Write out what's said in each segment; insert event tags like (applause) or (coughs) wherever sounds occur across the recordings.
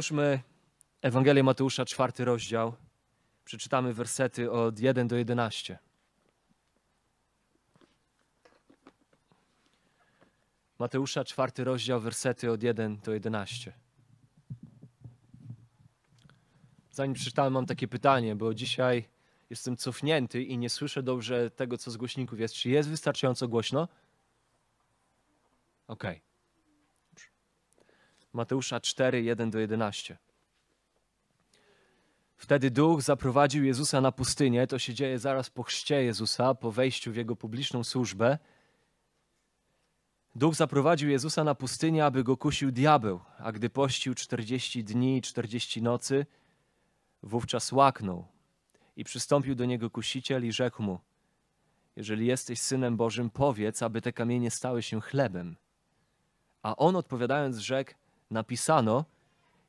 Otwórzmy Ewangelię Mateusza, czwarty rozdział. Przeczytamy wersety od 1 do 11. Mateusza, czwarty rozdział, wersety od 1 do 11. Zanim przeczytałem, mam takie pytanie, bo dzisiaj jestem cofnięty i nie słyszę dobrze tego, co z głośników jest. Czy jest wystarczająco głośno? Okej. Okay. Mateusza 4, 1 do 11. Wtedy duch zaprowadził Jezusa na pustynię. To się dzieje zaraz po chrzcie Jezusa, po wejściu w jego publiczną służbę. Duch zaprowadził Jezusa na pustynię, aby go kusił diabeł, a gdy pościł 40 dni i 40 nocy, wówczas łaknął i przystąpił do niego kusiciel i rzekł mu: Jeżeli jesteś synem Bożym, powiedz, aby te kamienie stały się chlebem. A on odpowiadając rzekł: Napisano,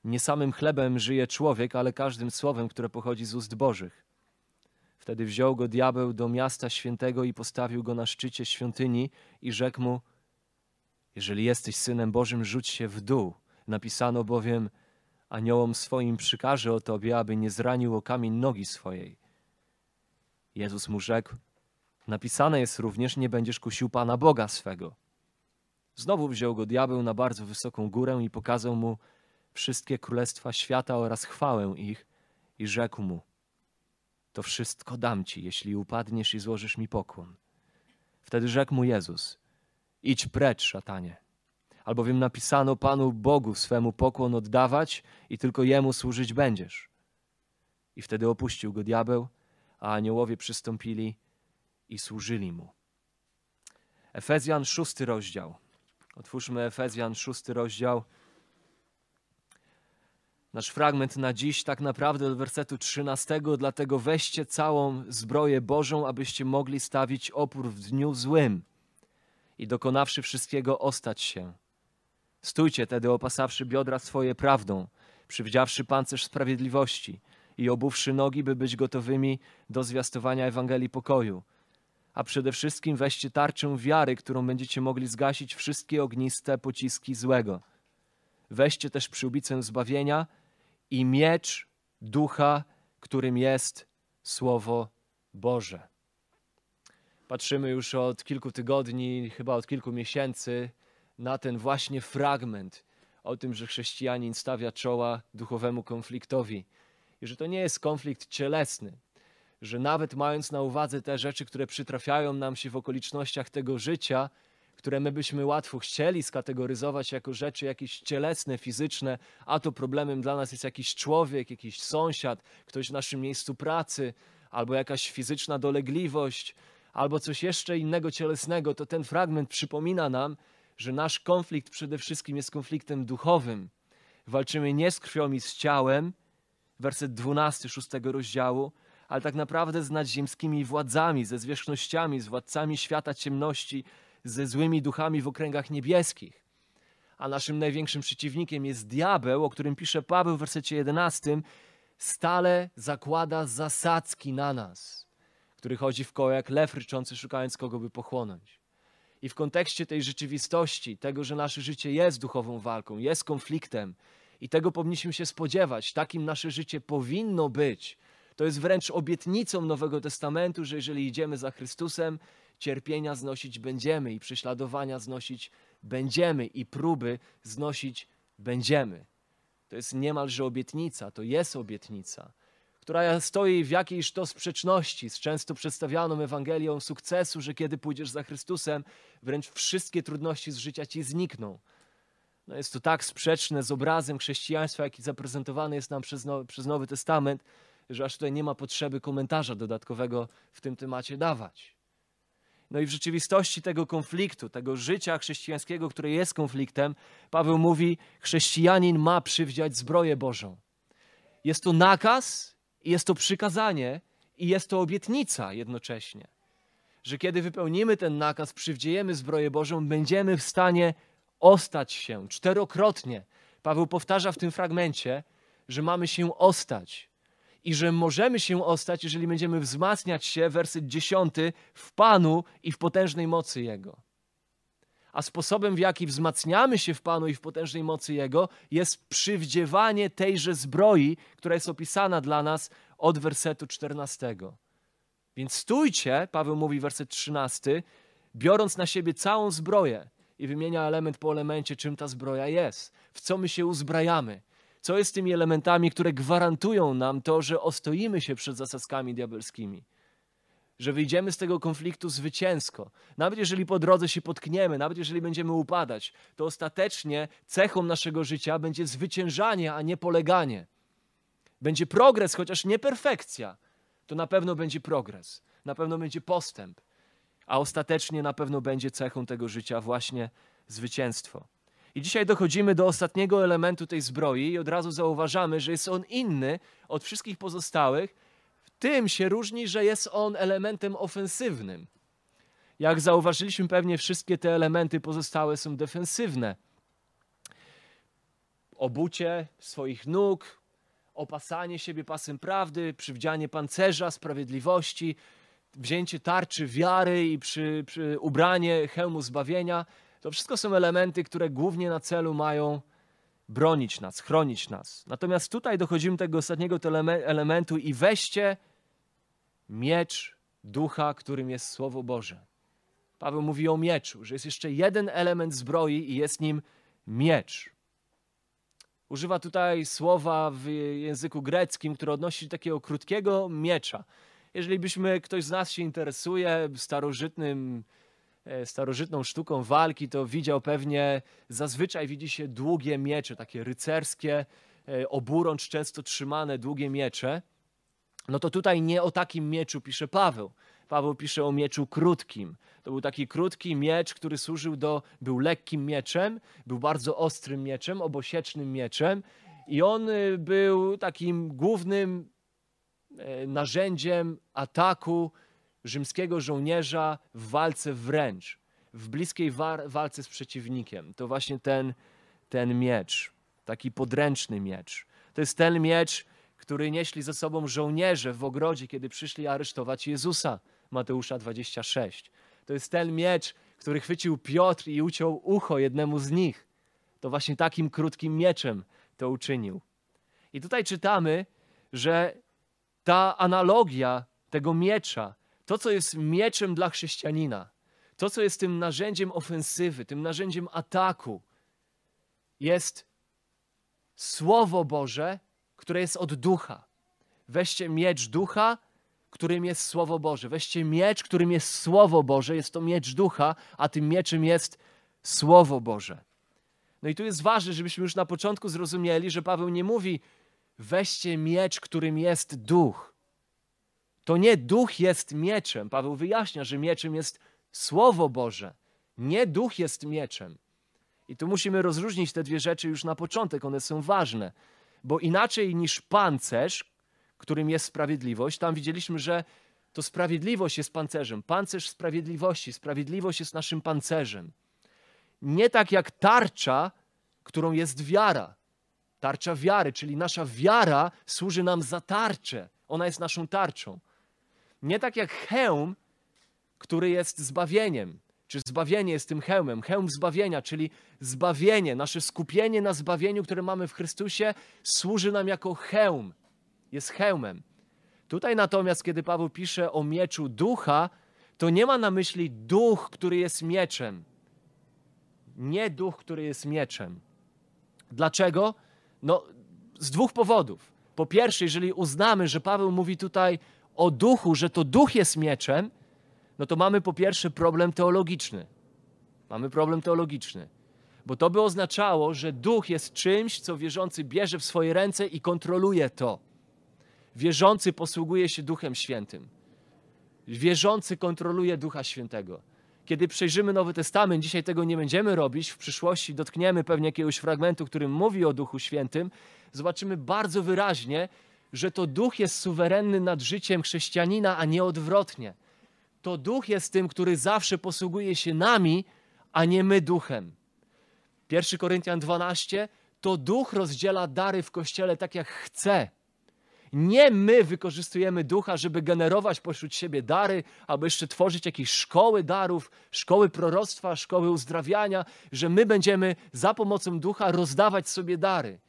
nie samym chlebem żyje człowiek, ale każdym słowem, które pochodzi z ust Bożych. Wtedy wziął go diabeł do miasta świętego i postawił go na szczycie świątyni i rzekł mu: Jeżeli jesteś synem Bożym, rzuć się w dół. Napisano bowiem: Aniołom swoim przykaże o tobie, aby nie zranił o kamień nogi swojej. Jezus mu rzekł: Napisane jest również: Nie będziesz kusił Pana Boga swego. Znowu wziął go diabeł na bardzo wysoką górę i pokazał mu wszystkie królestwa świata oraz chwałę ich i rzekł mu: To wszystko dam ci, jeśli upadniesz i złożysz mi pokłon. Wtedy rzekł mu Jezus: Idź precz, szatanie. Albowiem napisano Panu Bogu swemu pokłon oddawać i tylko Jemu służyć będziesz. I wtedy opuścił go diabeł, a aniołowie przystąpili i służyli mu. Efezjan, szósty rozdział. Otwórzmy Efezjan, szósty rozdział. Nasz fragment na dziś tak naprawdę od wersetu 13, dlatego weźcie całą zbroję Bożą, abyście mogli stawić opór w dniu złym i dokonawszy wszystkiego ostać się. Stójcie tedy opasawszy biodra swoje prawdą, przywdziawszy pancerz sprawiedliwości i obuwszy nogi, by być gotowymi do zwiastowania Ewangelii pokoju. A przede wszystkim weźcie tarczę wiary, którą będziecie mogli zgasić wszystkie ogniste pociski złego. Weźcie też przyłbicę zbawienia i miecz ducha, którym jest Słowo Boże. Patrzymy już od kilku tygodni, chyba od kilku miesięcy, na ten właśnie fragment o tym, że chrześcijanin stawia czoła duchowemu konfliktowi i że to nie jest konflikt cielesny, że nawet mając na uwadze te rzeczy, które przytrafiają nam się w okolicznościach tego życia, które my byśmy łatwo chcieli skategoryzować jako rzeczy jakieś cielesne, fizyczne, a to problemem dla nas jest jakiś człowiek, jakiś sąsiad, ktoś w naszym miejscu pracy, albo jakaś fizyczna dolegliwość, albo coś jeszcze innego cielesnego, to ten fragment przypomina nam, że nasz konflikt przede wszystkim jest konfliktem duchowym. Walczymy nie z krwią i z ciałem, werset 12 szóstego rozdziału, ale tak naprawdę z nadziemskimi władzami, ze zwierzchnościami, z władcami świata ciemności, ze złymi duchami w okręgach niebieskich. A naszym największym przeciwnikiem jest diabeł, o którym pisze Paweł w wersecie 11, stale zakłada zasadzki na nas, który chodzi w koło jak lew ryczący, szukając kogo by pochłonąć. I w kontekście tej rzeczywistości, tego, że nasze życie jest duchową walką, jest konfliktem i tego powinniśmy się spodziewać, takim nasze życie powinno być. To jest wręcz obietnicą Nowego Testamentu, że jeżeli idziemy za Chrystusem, cierpienia znosić będziemy i prześladowania znosić będziemy i próby znosić będziemy. To jest niemalże obietnica, to jest obietnica która stoi w jakiejś to sprzeczności z często przedstawianą Ewangelią sukcesu, że kiedy pójdziesz za Chrystusem, wręcz wszystkie trudności z życia ci znikną. No jest to tak sprzeczne z obrazem chrześcijaństwa, jaki zaprezentowany jest nam przez, no, przez Nowy Testament, że aż tutaj nie ma potrzeby komentarza dodatkowego w tym temacie dawać. No i w rzeczywistości tego konfliktu, tego życia chrześcijańskiego, które jest konfliktem, Paweł mówi: chrześcijanin ma przywdziać zbroję Bożą. Jest to nakaz jest to przykazanie i jest to obietnica jednocześnie, że kiedy wypełnimy ten nakaz, przywdziejemy zbroję Bożą, będziemy w stanie ostać się czterokrotnie. Paweł powtarza w tym fragmencie, że mamy się ostać i że możemy się ostać, jeżeli będziemy wzmacniać się, werset dziesiąty, w Panu i w potężnej mocy Jego. A sposobem, w jaki wzmacniamy się w Panu i w potężnej mocy Jego, jest przywdziewanie tejże zbroi, która jest opisana dla nas od wersetu 14. Więc stójcie, Paweł mówi, werset 13, biorąc na siebie całą zbroję i wymienia element po elemencie, czym ta zbroja jest, w co my się uzbrajamy, co jest tymi elementami, które gwarantują nam to, że ostoimy się przed zasadzkami diabelskimi że wyjdziemy z tego konfliktu zwycięsko. Nawet jeżeli po drodze się potkniemy, nawet jeżeli będziemy upadać, to ostatecznie cechą naszego życia będzie zwyciężanie, a nie poleganie. Będzie progres, chociaż nie perfekcja. To na pewno będzie progres, na pewno będzie postęp, a ostatecznie na pewno będzie cechą tego życia właśnie zwycięstwo. I dzisiaj dochodzimy do ostatniego elementu tej zbroi i od razu zauważamy, że jest on inny od wszystkich pozostałych, tym się różni, że jest on elementem ofensywnym. Jak zauważyliśmy, pewnie wszystkie te elementy pozostałe są defensywne. Obucie swoich nóg, opasanie siebie pasem prawdy, przywdzianie pancerza sprawiedliwości, wzięcie tarczy wiary i przy, przy ubranie hełmu zbawienia. To wszystko są elementy, które głównie na celu mają bronić nas, chronić nas. Natomiast tutaj dochodzimy do tego ostatniego elementu i weźcie miecz ducha, którym jest Słowo Boże. Paweł mówi o mieczu, że jest jeszcze jeden element zbroi i jest nim miecz. Używa tutaj słowa w języku greckim, które odnosi się do takiego krótkiego miecza. Jeżeli byśmy, ktoś z nas się interesuje starożytnym, starożytną sztuką walki, to widział pewnie, zazwyczaj widzi się długie miecze, takie rycerskie, e, oburącz często trzymane długie miecze. No to tutaj nie o takim mieczu pisze Paweł. Paweł pisze o mieczu krótkim. To był taki krótki miecz, który służył do, był lekkim mieczem, był bardzo ostrym mieczem, obosiecznym mieczem i on y, był takim głównym e, narzędziem ataku rzymskiego żołnierza w walce wręcz, w bliskiej walce z przeciwnikiem. To właśnie ten, ten miecz, taki podręczny miecz. To jest ten miecz, który nieśli ze sobą żołnierze w ogrodzie, kiedy przyszli aresztować Jezusa. Mateusza 26. To jest ten miecz, który chwycił Piotr i uciął ucho jednemu z nich. To właśnie takim krótkim mieczem to uczynił. I tutaj czytamy, że ta analogia tego miecza, to co jest mieczem dla chrześcijanina, to co jest tym narzędziem ofensywy, tym narzędziem ataku, jest Słowo Boże, które jest od ducha. Weźcie miecz ducha, którym jest Słowo Boże. Weźcie miecz, którym jest Słowo Boże. Jest to miecz ducha, a tym mieczem jest Słowo Boże. No i tu jest ważne, żebyśmy już na początku zrozumieli, że Paweł nie mówi weźcie miecz, którym jest duch. To nie duch jest mieczem. Paweł wyjaśnia, że mieczem jest Słowo Boże. Nie duch jest mieczem. I tu musimy rozróżnić te dwie rzeczy już na początek, one są ważne bo inaczej niż pancerz, którym jest sprawiedliwość, tam widzieliśmy, że to sprawiedliwość jest pancerzem. Pancerz sprawiedliwości, sprawiedliwość jest naszym pancerzem. Nie tak jak tarcza, którą jest wiara. Tarcza wiary, czyli nasza wiara służy nam za tarczę. Ona jest naszą tarczą. Nie tak jak hełm, który jest zbawieniem czy zbawienie jest tym hełmem, hełm zbawienia, czyli zbawienie, nasze skupienie na zbawieniu, które mamy w Chrystusie, służy nam jako hełm, jest hełmem. Tutaj natomiast, kiedy Paweł pisze o mieczu ducha, to nie ma na myśli duch, który jest mieczem. Nie duch, który jest mieczem. Dlaczego? No, z dwóch powodów. Po pierwsze, jeżeli uznamy, że Paweł mówi tutaj o duchu, że to duch jest mieczem, no to mamy po pierwsze problem teologiczny. Mamy problem teologiczny. Bo to by oznaczało, że duch jest czymś, co wierzący bierze w swoje ręce i kontroluje to. Wierzący posługuje się Duchem Świętym. Wierzący kontroluje Ducha Świętego. Kiedy przejrzymy Nowy Testament, dzisiaj tego nie będziemy robić, w przyszłości dotkniemy pewnie jakiegoś fragmentu, który mówi o Duchu Świętym, zobaczymy bardzo wyraźnie, że to Duch jest suwerenny nad życiem chrześcijanina, a nie odwrotnie to duch jest tym, który zawsze posługuje się nami, a nie my duchem. 1 Koryntian 12 to duch rozdziela dary w kościele tak jak chce. Nie my wykorzystujemy ducha, żeby generować pośród siebie dary, albo jeszcze tworzyć jakieś szkoły darów, szkoły proroctwa, szkoły uzdrawiania, że my będziemy za pomocą ducha rozdawać sobie dary.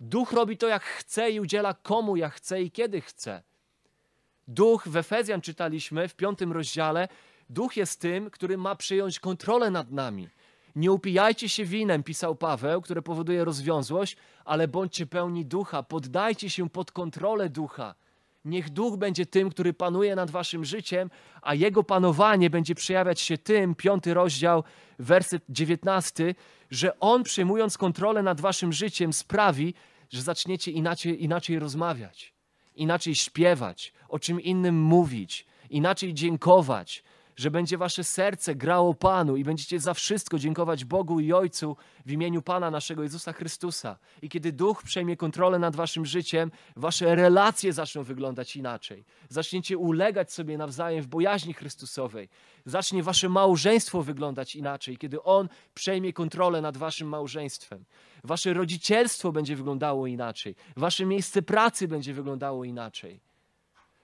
Duch robi to jak chce i udziela komu jak chce i kiedy chce. Duch w Efezjan czytaliśmy w piątym rozdziale. Duch jest tym, który ma przyjąć kontrolę nad nami. Nie upijajcie się winem, pisał Paweł, które powoduje rozwiązłość, ale bądźcie pełni ducha, poddajcie się pod kontrolę ducha. Niech duch będzie tym, który panuje nad waszym życiem, a jego panowanie będzie przejawiać się tym, piąty rozdział, werset dziewiętnasty, że on przejmując kontrolę nad waszym życiem sprawi, że zaczniecie inaczej, inaczej rozmawiać, inaczej śpiewać, o czym innym mówić, inaczej dziękować, że będzie wasze serce grało Panu i będziecie za wszystko dziękować Bogu i Ojcu w imieniu Pana naszego Jezusa Chrystusa. I kiedy Duch przejmie kontrolę nad waszym życiem, wasze relacje zaczną wyglądać inaczej. Zaczniecie ulegać sobie nawzajem w bojaźni Chrystusowej. Zacznie wasze małżeństwo wyglądać inaczej, kiedy On przejmie kontrolę nad waszym małżeństwem. Wasze rodzicielstwo będzie wyglądało inaczej. Wasze miejsce pracy będzie wyglądało inaczej.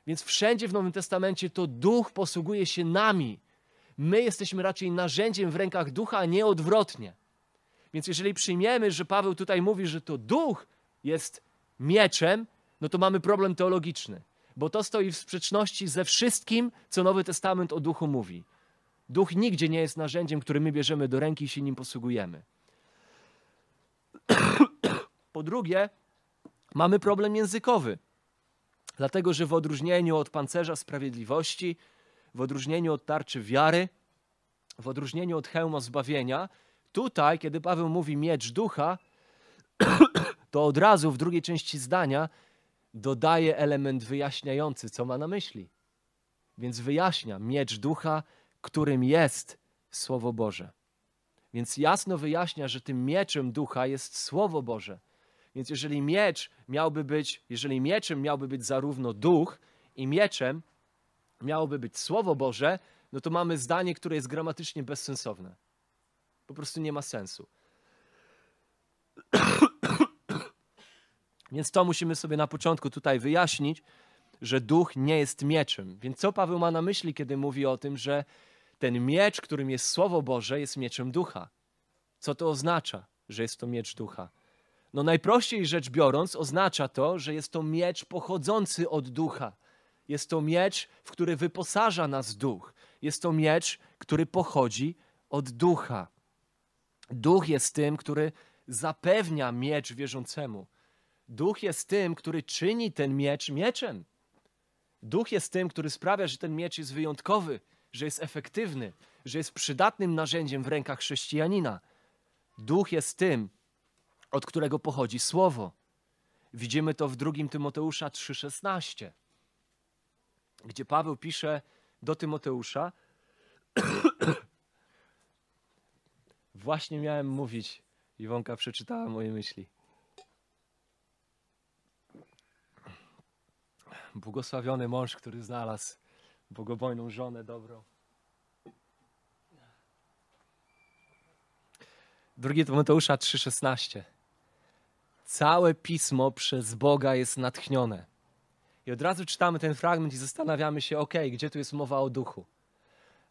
Więc wszędzie w Nowym Testamencie to duch posługuje się nami. My jesteśmy raczej narzędziem w rękach ducha, a nie odwrotnie. Więc jeżeli przyjmiemy, że Paweł tutaj mówi, że to duch jest mieczem, no to mamy problem teologiczny, bo to stoi w sprzeczności ze wszystkim, co Nowy Testament o duchu mówi. Duch nigdzie nie jest narzędziem, które my bierzemy do ręki i się nim posługujemy. (clears throat) Po drugie, mamy problem językowy. Dlatego, że w odróżnieniu od pancerza sprawiedliwości, w odróżnieniu od tarczy wiary, w odróżnieniu od hełma zbawienia, tutaj, kiedy Paweł mówi miecz ducha, (clears throat) to od razu w drugiej części zdania dodaje element wyjaśniający, co ma na myśli. Więc wyjaśnia miecz ducha, którym jest Słowo Boże. Więc jasno wyjaśnia, że tym mieczem ducha jest Słowo Boże. Więc jeżeli miecz miałby być, jeżeli mieczem miałby być zarówno duch i mieczem miałoby być Słowo Boże, no to mamy zdanie, które jest gramatycznie bezsensowne. Po prostu nie ma sensu. (coughs) Więc to musimy sobie na początku tutaj wyjaśnić, że duch nie jest mieczem. Więc co Paweł ma na myśli, kiedy mówi o tym, że ten miecz, którym jest Słowo Boże, jest mieczem ducha? Co to oznacza, że jest to miecz ducha? No najprościej rzecz biorąc, oznacza to, że jest to miecz pochodzący od ducha. Jest to miecz, w który wyposaża nas duch. Jest to miecz, który pochodzi od ducha. Duch jest tym, który zapewnia miecz wierzącemu. Duch jest tym, który czyni ten miecz mieczem. Duch jest tym, który sprawia, że ten miecz jest wyjątkowy, że jest efektywny, że jest przydatnym narzędziem w rękach chrześcijanina. Duch jest tym, od którego pochodzi słowo. Widzimy to w 2 Tymoteusza 3,16, gdzie Paweł pisze do Tymoteusza: (coughs) Właśnie miałem mówić, Iwonka przeczytała moje myśli. Błogosławiony mąż, który znalazł bogobojną żonę dobrą. Drugie Tymoteusza 3,16. Całe pismo przez Boga jest natchnione. I od razu czytamy ten fragment i zastanawiamy się, ok, gdzie tu jest mowa o duchu?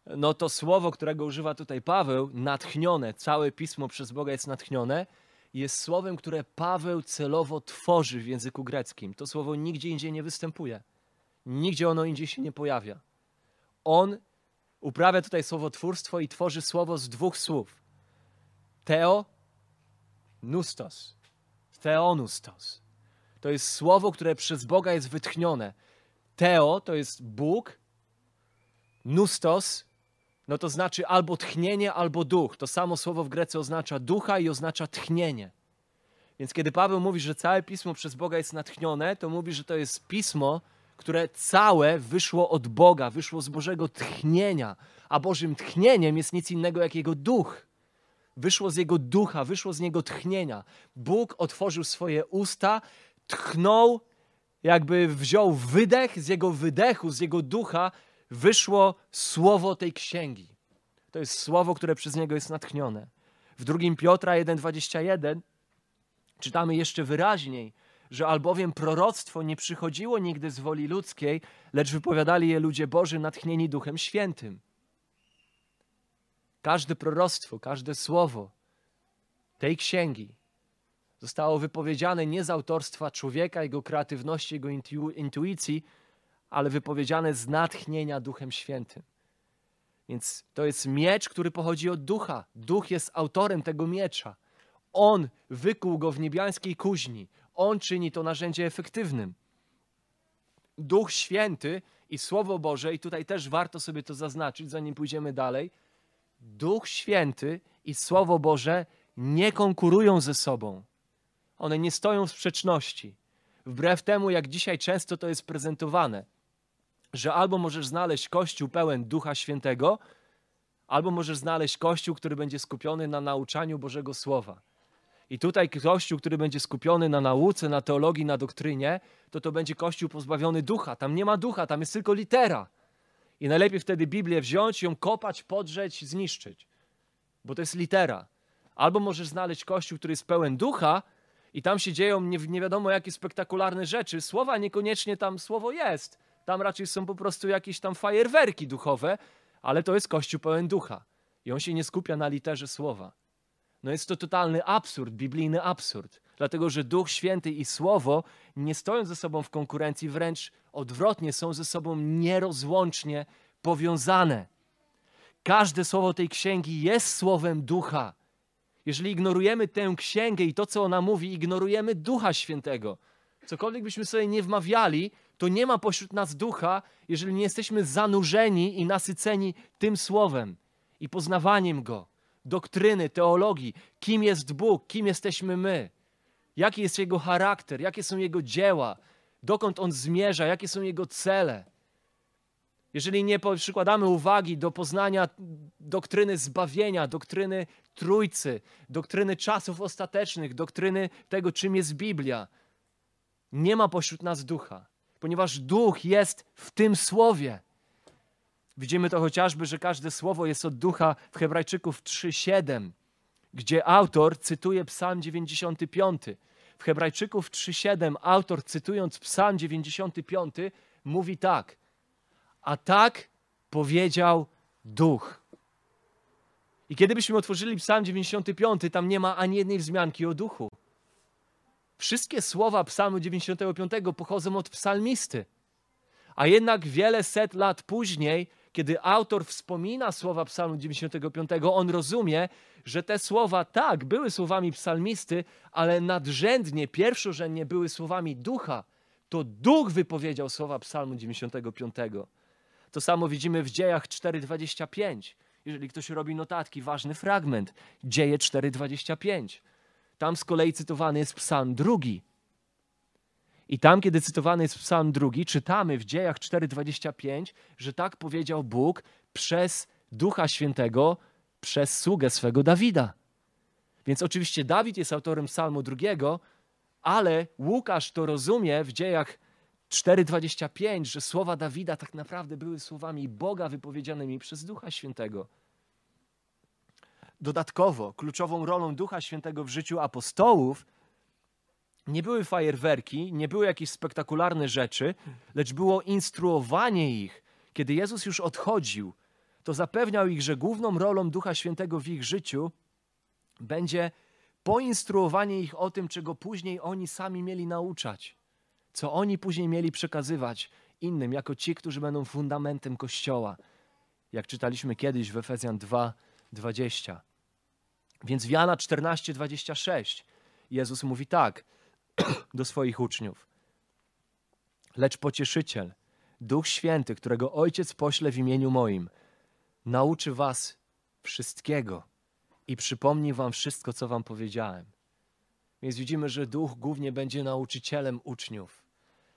No to słowo, którego używa tutaj Paweł, natchnione, całe pismo przez Boga jest natchnione, jest słowem, które Paweł celowo tworzy w języku greckim. To słowo nigdzie indziej nie występuje. Nigdzie ono indziej się nie pojawia. On uprawia tutaj słowotwórstwo i tworzy słowo z dwóch słów. Teo, nustos. Theonustos. To jest słowo, które przez Boga jest wytchnione. Teo to jest Bóg, nustos no to znaczy albo tchnienie, albo duch. To samo słowo w Grece oznacza ducha i oznacza tchnienie. Więc kiedy Paweł mówi, że całe pismo przez Boga jest natchnione, to mówi, że to jest pismo, które całe wyszło od Boga, wyszło z Bożego tchnienia, a Bożym tchnieniem jest nic innego jak Jego duch. Wyszło z Jego ducha, wyszło z Niego tchnienia. Bóg otworzył swoje usta, tchnął, jakby wziął wydech, z Jego wydechu, z Jego ducha wyszło słowo tej księgi. To jest słowo, które przez Niego jest natchnione. W 2 Piotra 1,21 czytamy jeszcze wyraźniej, że albowiem proroctwo nie przychodziło nigdy z woli ludzkiej, lecz wypowiadali je ludzie Boży natchnieni Duchem Świętym. Każde proroctwo, każde słowo tej księgi zostało wypowiedziane nie z autorstwa człowieka, jego kreatywności, jego intuicji, ale wypowiedziane z natchnienia Duchem Świętym. Więc to jest miecz, który pochodzi od ducha. Duch jest autorem tego miecza. On wykuł go w niebiańskiej kuźni. On czyni to narzędzie efektywnym. Duch Święty i Słowo Boże, i tutaj też warto sobie to zaznaczyć, zanim pójdziemy dalej. Duch Święty i Słowo Boże nie konkurują ze sobą. One nie stoją w sprzeczności. Wbrew temu, jak dzisiaj często to jest prezentowane, że albo możesz znaleźć kościół pełen Ducha Świętego, albo możesz znaleźć kościół, który będzie skupiony na nauczaniu Bożego Słowa. I tutaj kościół, który będzie skupiony na nauce, na teologii, na doktrynie, to to będzie kościół pozbawiony ducha. Tam nie ma ducha, tam jest tylko litera. I najlepiej wtedy Biblię wziąć, ją kopać, podrzeć, zniszczyć. Bo to jest litera. Albo możesz znaleźć kościół, który jest pełen ducha i tam się dzieją nie, nie wiadomo jakie spektakularne rzeczy. Słowa niekoniecznie tam słowo jest. Tam raczej są po prostu jakieś tam fajerwerki duchowe, ale to jest kościół pełen ducha. I on się nie skupia na literze słowa. No jest to totalny absurd, biblijny absurd. Dlatego, że Duch Święty i Słowo nie stoją ze sobą w konkurencji, wręcz odwrotnie, są ze sobą nierozłącznie powiązane. Każde słowo tej księgi jest słowem ducha. Jeżeli ignorujemy tę księgę i to, co ona mówi, ignorujemy Ducha Świętego. Cokolwiek byśmy sobie nie wmawiali, to nie ma pośród nas ducha, jeżeli nie jesteśmy zanurzeni i nasyceni tym słowem i poznawaniem go, doktryny, teologii, kim jest Bóg, kim jesteśmy my, jaki jest jego charakter, jakie są jego dzieła, dokąd on zmierza, jakie są jego cele. Jeżeli nie przykładamy uwagi do poznania doktryny zbawienia, doktryny Trójcy, doktryny czasów ostatecznych, doktryny tego, czym jest Biblia, nie ma pośród nas ducha, ponieważ duch jest w tym słowie. Widzimy to chociażby, że każde słowo jest od ducha w Hebrajczyków 3:7, gdzie autor cytuje Psalm 95. W Hebrajczyków 3:7 autor cytując Psalm 95 mówi tak: A tak powiedział duch. I kiedy byśmy otworzyli Psalm 95, tam nie ma ani jednej wzmianki o duchu. Wszystkie słowa Psalmu 95 pochodzą od psalmisty. A jednak wiele set lat później, kiedy autor wspomina słowa Psalmu 95, on rozumie, że te słowa tak były słowami psalmisty, ale nadrzędnie, pierwszorzędnie były słowami ducha. To duch wypowiedział słowa Psalmu 95. To samo widzimy w dziejach 4:25 jeżeli ktoś robi notatki, ważny fragment, dzieje 4:25. Tam z kolei cytowany jest psalm drugi. I tam, kiedy cytowany jest psalm drugi, czytamy w dziejach 4:25, że tak powiedział Bóg przez Ducha Świętego, przez sługę swego Dawida. Więc oczywiście Dawid jest autorem psalmu drugiego, ale Łukasz to rozumie w dziejach 4:25, że słowa Dawida tak naprawdę były słowami Boga wypowiedzianymi przez Ducha Świętego. Dodatkowo, kluczową rolą Ducha Świętego w życiu apostołów nie były fajerwerki, nie były jakieś spektakularne rzeczy, lecz było instruowanie ich. Kiedy Jezus już odchodził, to zapewniał ich, że główną rolą Ducha Świętego w ich życiu będzie poinstruowanie ich o tym, czego później oni sami mieli nauczać co oni później mieli przekazywać innym, jako ci, którzy będą fundamentem Kościoła. Jak czytaliśmy kiedyś w Efezjan 2, 20. Więc w Jana 14, 26 Jezus mówi tak do swoich uczniów. Lecz pocieszyciel, Duch Święty, którego Ojciec pośle w imieniu moim, nauczy was wszystkiego i przypomni wam wszystko, co wam powiedziałem. Więc widzimy, że Duch głównie będzie nauczycielem uczniów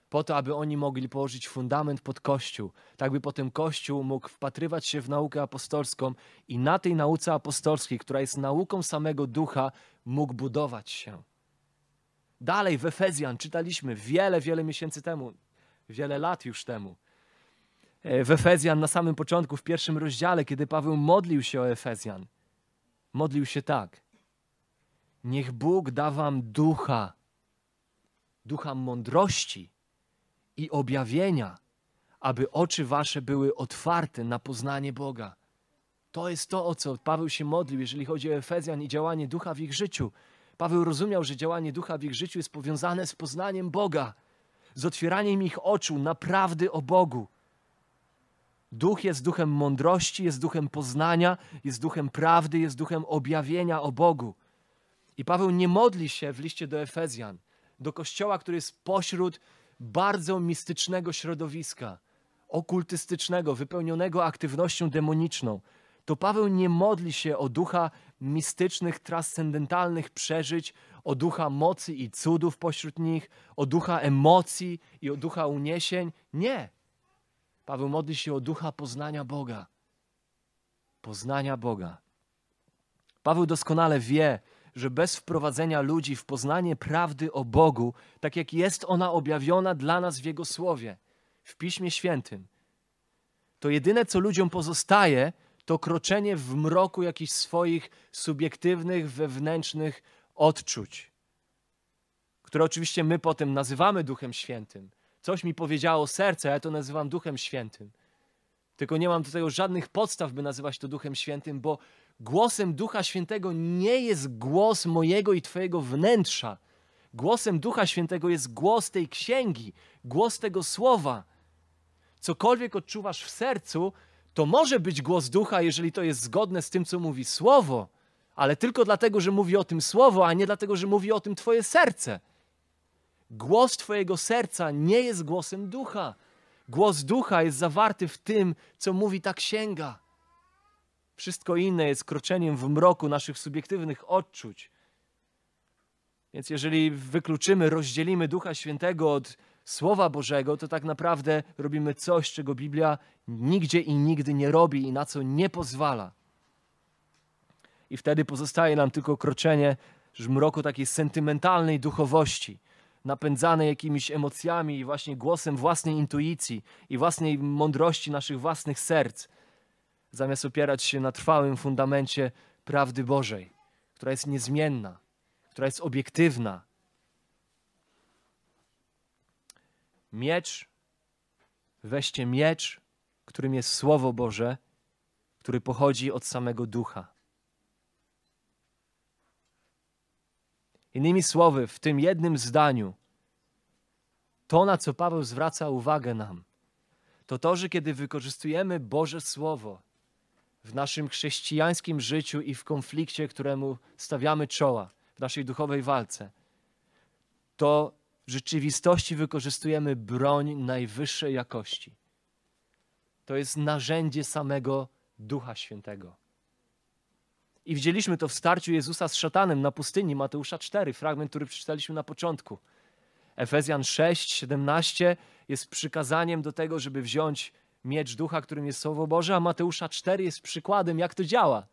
po to, aby oni mogli położyć fundament pod Kościół, tak by potem Kościół mógł wpatrywać się w naukę apostolską i na tej nauce apostolskiej, która jest nauką samego Ducha, mógł budować się. Dalej w Efezjan czytaliśmy wiele, wiele miesięcy temu, wiele lat już temu. E, w Efezjan na samym początku, w pierwszym rozdziale, kiedy Paweł modlił się o Efezjan, modlił się tak. Niech Bóg da wam ducha ducha mądrości i objawienia, aby oczy wasze były otwarte na poznanie Boga. To jest to, o co Paweł się modlił, jeżeli chodzi o Efezjan i działanie ducha w ich życiu. Paweł rozumiał, że działanie ducha w ich życiu jest powiązane z poznaniem Boga, z otwieraniem ich oczu na prawdy o Bogu. Duch jest duchem mądrości, jest duchem poznania, jest duchem prawdy, jest duchem objawienia o Bogu. I Paweł nie modli się w liście do Efezjan, do kościoła, który jest pośród bardzo mistycznego środowiska, okultystycznego, wypełnionego aktywnością demoniczną. To Paweł nie modli się o ducha mistycznych, transcendentalnych przeżyć, o ducha mocy i cudów pośród nich, o ducha emocji i o ducha uniesień. Nie. Paweł modli się o ducha poznania Boga. Poznania Boga. Paweł doskonale wie, że bez wprowadzenia ludzi w poznanie prawdy o Bogu, tak jak jest ona objawiona dla nas w Jego Słowie, w Piśmie Świętym, to jedyne, co ludziom pozostaje, to kroczenie w mroku jakichś swoich subiektywnych, wewnętrznych odczuć, które oczywiście my potem nazywamy Duchem Świętym. Coś mi powiedziało serce, a ja to nazywam Duchem Świętym. Tylko nie mam do tego żadnych podstaw, by nazywać to Duchem Świętym, bo głosem Ducha Świętego nie jest głos mojego i Twojego wnętrza. Głosem Ducha Świętego jest głos tej księgi, głos tego słowa. Cokolwiek odczuwasz w sercu, to może być głos Ducha, jeżeli to jest zgodne z tym, co mówi słowo, ale tylko dlatego, że mówi o tym słowo, a nie dlatego, że mówi o tym Twoje serce. Głos Twojego serca nie jest głosem ducha. Głos ducha jest zawarty w tym, co mówi ta księga. Wszystko inne jest kroczeniem w mroku naszych subiektywnych odczuć. Więc jeżeli wykluczymy, rozdzielimy Ducha Świętego od Słowa Bożego, to tak naprawdę robimy coś, czego Biblia nigdzie i nigdy nie robi i na co nie pozwala. I wtedy pozostaje nam tylko kroczenie w mroku takiej sentymentalnej duchowości, napędzane jakimiś emocjami i właśnie głosem własnej intuicji i własnej mądrości naszych własnych serc, zamiast opierać się na trwałym fundamencie prawdy Bożej, która jest niezmienna, która jest obiektywna. Miecz, weźcie miecz, którym jest Słowo Boże, który pochodzi od samego Ducha. Innymi słowy, w tym jednym zdaniu, to na co Paweł zwraca uwagę nam, to to, że kiedy wykorzystujemy Boże Słowo w naszym chrześcijańskim życiu i w konflikcie, któremu stawiamy czoła, w naszej duchowej walce, to w rzeczywistości wykorzystujemy broń najwyższej jakości. To jest narzędzie samego Ducha Świętego. I widzieliśmy to w starciu Jezusa z szatanem na pustyni, Mateusza 4, fragment, który przeczytaliśmy na początku. Efezjan 6, 17 jest przykazaniem do tego, żeby wziąć miecz ducha, którym jest Słowo Boże, a Mateusza 4 jest przykładem, jak to działa.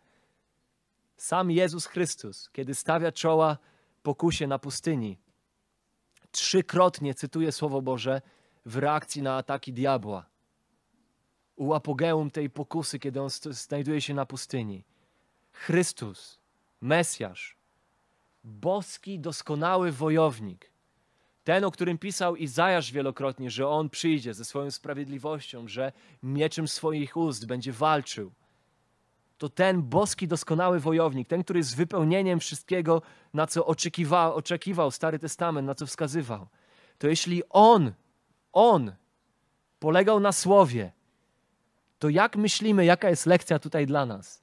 Sam Jezus Chrystus, kiedy stawia czoła pokusie na pustyni, trzykrotnie cytuje Słowo Boże w reakcji na ataki diabła. U apogeum tej pokusy, kiedy on znajduje się na pustyni. Chrystus, Mesjasz, boski, doskonały wojownik, ten, o którym pisał Izajasz wielokrotnie, że on przyjdzie ze swoją sprawiedliwością, że mieczem swoich ust będzie walczył. To ten boski, doskonały wojownik, ten, który jest wypełnieniem wszystkiego, na co oczekiwał, oczekiwał Stary Testament, na co wskazywał. To jeśli on, on polegał na słowie, to jak myślimy, jaka jest lekcja tutaj dla nas?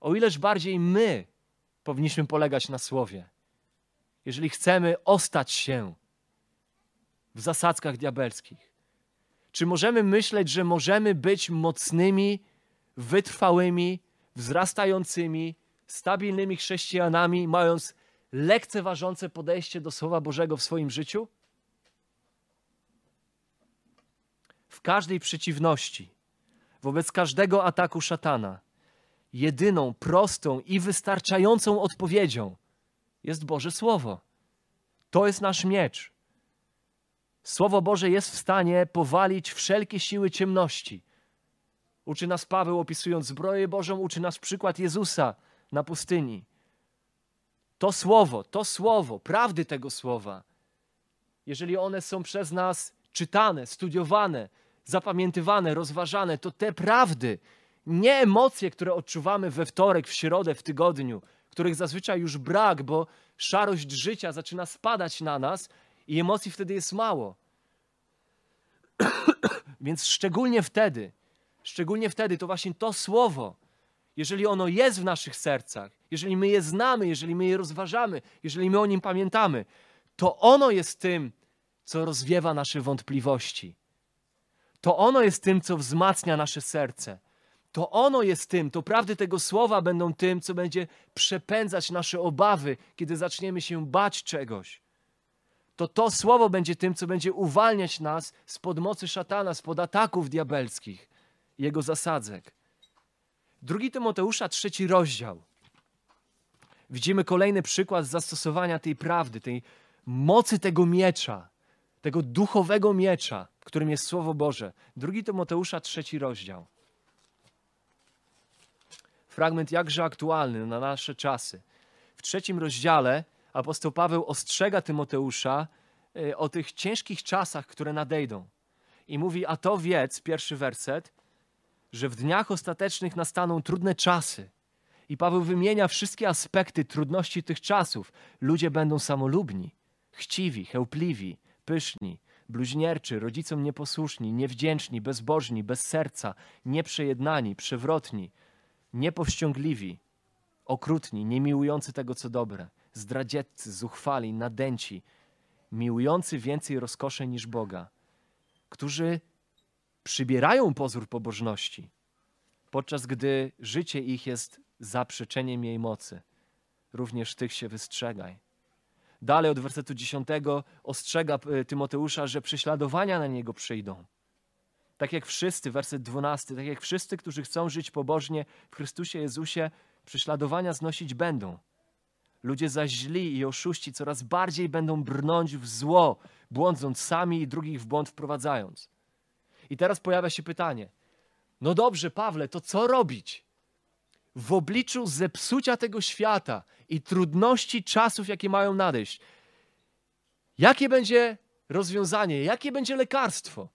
O ileż bardziej my powinniśmy polegać na słowie jeżeli chcemy ostać się w zasadzkach diabelskich? Czy możemy myśleć, że możemy być mocnymi, wytrwałymi, wzrastającymi, stabilnymi chrześcijanami, mając lekceważące podejście do Słowa Bożego w swoim życiu? W każdej przeciwności, wobec każdego ataku szatana, jedyną, prostą i wystarczającą odpowiedzią jest Boże Słowo. To jest nasz miecz. Słowo Boże jest w stanie powalić wszelkie siły ciemności. Uczy nas Paweł, opisując zbroję Bożą, uczy nas przykład Jezusa na pustyni. To słowo, to słowo, prawdy tego słowa, jeżeli one są przez nas czytane, studiowane, zapamiętywane, rozważane, to te prawdy, nie emocje, które odczuwamy we wtorek, w środę, w tygodniu, których zazwyczaj już brak, bo szarość życia zaczyna spadać na nas i emocji wtedy jest mało. (coughs) Więc szczególnie wtedy, szczególnie wtedy to właśnie to słowo, jeżeli ono jest w naszych sercach, jeżeli my je znamy, jeżeli my je rozważamy, jeżeli my o nim pamiętamy, to ono jest tym, co rozwiewa nasze wątpliwości. To ono jest tym, co wzmacnia nasze serce. To ono jest tym, to prawdy tego słowa będą tym, co będzie przepędzać nasze obawy, kiedy zaczniemy się bać czegoś. To to słowo będzie tym, co będzie uwalniać nas spod mocy szatana, spod ataków diabelskich, jego zasadzek. Drugi Tymoteusza, trzeci rozdział. Widzimy kolejny przykład zastosowania tej prawdy, tej mocy tego miecza, tego duchowego miecza, którym jest Słowo Boże. Drugi Tymoteusza, trzeci rozdział. Fragment jakże aktualny na nasze czasy. W trzecim rozdziale apostoł Paweł ostrzega Tymoteusza y, o tych ciężkich czasach, które nadejdą. I mówi, a to wiedz, pierwszy werset, że w dniach ostatecznych nastaną trudne czasy. I Paweł wymienia wszystkie aspekty trudności tych czasów. Ludzie będą samolubni, chciwi, chełpliwi, pyszni, bluźnierczy, rodzicom nieposłuszni, niewdzięczni, bezbożni, bez serca, nieprzejednani, przewrotni, niepowściągliwi, okrutni, niemiłujący tego, co dobre, zdradzieccy, zuchwali, nadęci, miłujący więcej rozkosze niż Boga, którzy przybierają pozór pobożności, podczas gdy życie ich jest zaprzeczeniem jej mocy. Również tych się wystrzegaj. Dalej od wersetu 10 ostrzega e, Tymoteusza, że prześladowania na niego przyjdą. Tak jak wszyscy, werset 12, tak jak wszyscy, którzy chcą żyć pobożnie w Chrystusie Jezusie, prześladowania znosić będą. Ludzie zaś źli i oszuści coraz bardziej będą brnąć w zło, błądząc sami i drugich w błąd wprowadzając. I teraz pojawia się pytanie: No dobrze, Pawle, to co robić? W obliczu zepsucia tego świata i trudności czasów, jakie mają nadejść, jakie będzie rozwiązanie, jakie będzie lekarstwo?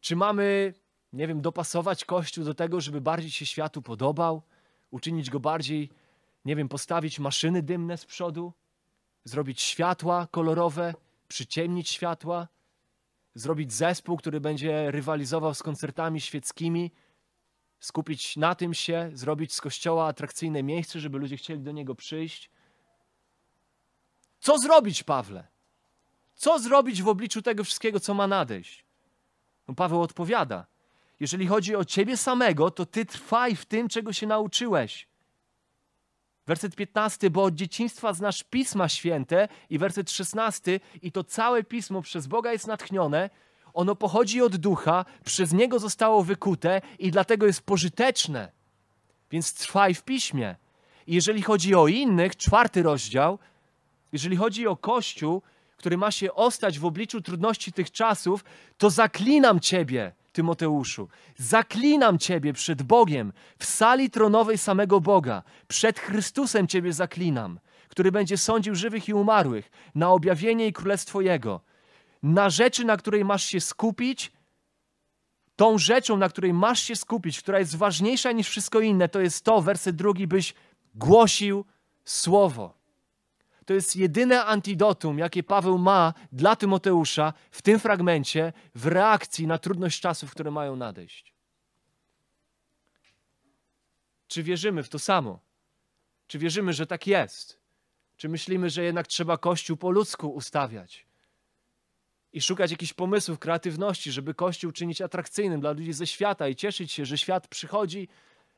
Czy mamy, nie wiem, dopasować Kościół do tego, żeby bardziej się światu podobał, uczynić go bardziej, nie wiem, postawić maszyny dymne z przodu, zrobić światła kolorowe, przyciemnić światła? Zrobić zespół, który będzie rywalizował z koncertami świeckimi, skupić na tym się, zrobić z kościoła atrakcyjne miejsce, żeby ludzie chcieli do niego przyjść. Co zrobić, Pawle? Co zrobić w obliczu tego wszystkiego, co ma nadejść? No Paweł odpowiada: Jeżeli chodzi o ciebie samego, to ty trwaj w tym, czego się nauczyłeś. Werset 15, bo od dzieciństwa znasz Pisma Święte i werset 16, i to całe Pismo przez Boga jest natchnione, ono pochodzi od Ducha, przez Niego zostało wykute i dlatego jest pożyteczne. Więc trwaj w Piśmie. I jeżeli chodzi o innych, czwarty rozdział, jeżeli chodzi o Kościół, który ma się ostać w obliczu trudności tych czasów, to zaklinam Ciebie, Tymoteuszu, zaklinam Ciebie przed Bogiem w sali tronowej samego Boga, przed Chrystusem Ciebie zaklinam, który będzie sądził żywych i umarłych, na objawienie i królestwo Jego, na rzeczy, na której masz się skupić. Tą rzeczą, na której masz się skupić, która jest ważniejsza niż wszystko inne, to jest to, werset drugi, byś głosił Słowo. To jest jedyne antidotum, jakie Paweł ma dla Tymoteusza w tym fragmencie w reakcji na trudność czasów, które mają nadejść. Czy wierzymy w to samo? Czy wierzymy, że tak jest? Czy myślimy, że jednak trzeba Kościół po ludzku ustawiać? I szukać jakichś pomysłów, kreatywności, żeby Kościół czynić atrakcyjnym dla ludzi ze świata i cieszyć się, że świat przychodzi,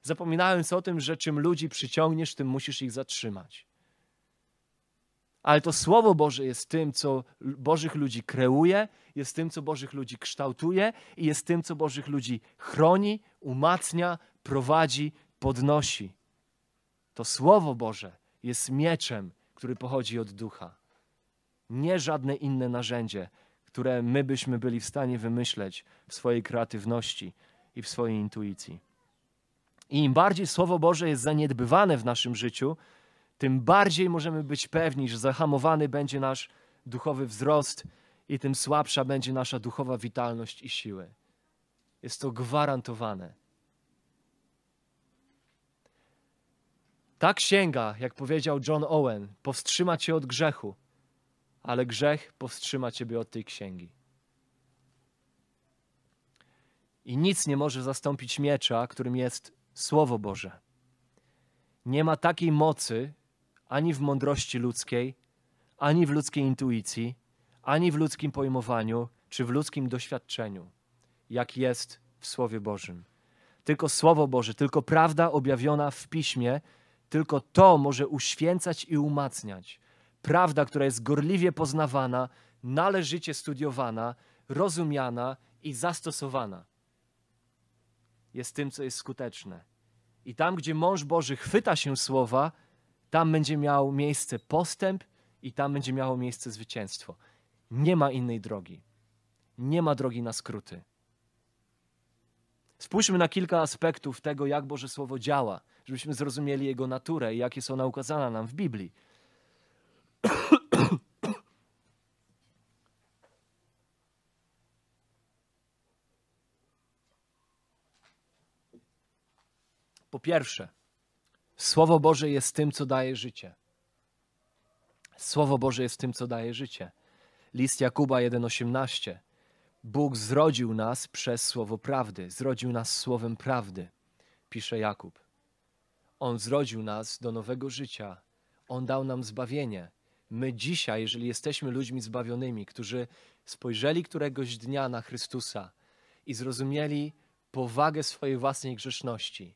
zapominając o tym, że czym ludzi przyciągniesz, tym musisz ich zatrzymać ale to Słowo Boże jest tym, co Bożych ludzi kreuje, jest tym, co Bożych ludzi kształtuje i jest tym, co Bożych ludzi chroni, umacnia, prowadzi, podnosi. To Słowo Boże jest mieczem, który pochodzi od ducha. Nie żadne inne narzędzie, które my byśmy byli w stanie wymyśleć w swojej kreatywności i w swojej intuicji. I im bardziej Słowo Boże jest zaniedbywane w naszym życiu, tym bardziej możemy być pewni, że zahamowany będzie nasz duchowy wzrost i tym słabsza będzie nasza duchowa witalność i siły. Jest to gwarantowane. Ta księga, jak powiedział John Owen, powstrzyma cię od grzechu, ale grzech powstrzyma ciebie od tej księgi. I nic nie może zastąpić miecza, którym jest Słowo Boże. Nie ma takiej mocy ani w mądrości ludzkiej, ani w ludzkiej intuicji, ani w ludzkim pojmowaniu, czy w ludzkim doświadczeniu, jak jest w Słowie Bożym. Tylko Słowo Boże, tylko prawda objawiona w piśmie, tylko to może uświęcać i umacniać. Prawda, która jest gorliwie poznawana, należycie studiowana, rozumiana i zastosowana, jest tym, co jest skuteczne. I tam, gdzie mąż Boży chwyta się słowa, tam będzie miał miejsce postęp i tam będzie miało miejsce zwycięstwo. Nie ma innej drogi. Nie ma drogi na skróty. Spójrzmy na kilka aspektów tego, jak Boże Słowo działa, żebyśmy zrozumieli Jego naturę i jakie są naukazane nam w Biblii. (clears throat) Po pierwsze, Słowo Boże jest tym, co daje życie. Słowo Boże jest tym, co daje życie. List Jakuba 1:18. Bóg zrodził nas przez słowo prawdy, zrodził nas słowem prawdy, pisze Jakub. On zrodził nas do nowego życia. On dał nam zbawienie. My dzisiaj, jeżeli jesteśmy ludźmi zbawionymi, którzy spojrzeli któregoś dnia na Chrystusa i zrozumieli powagę swojej własnej grzeszności,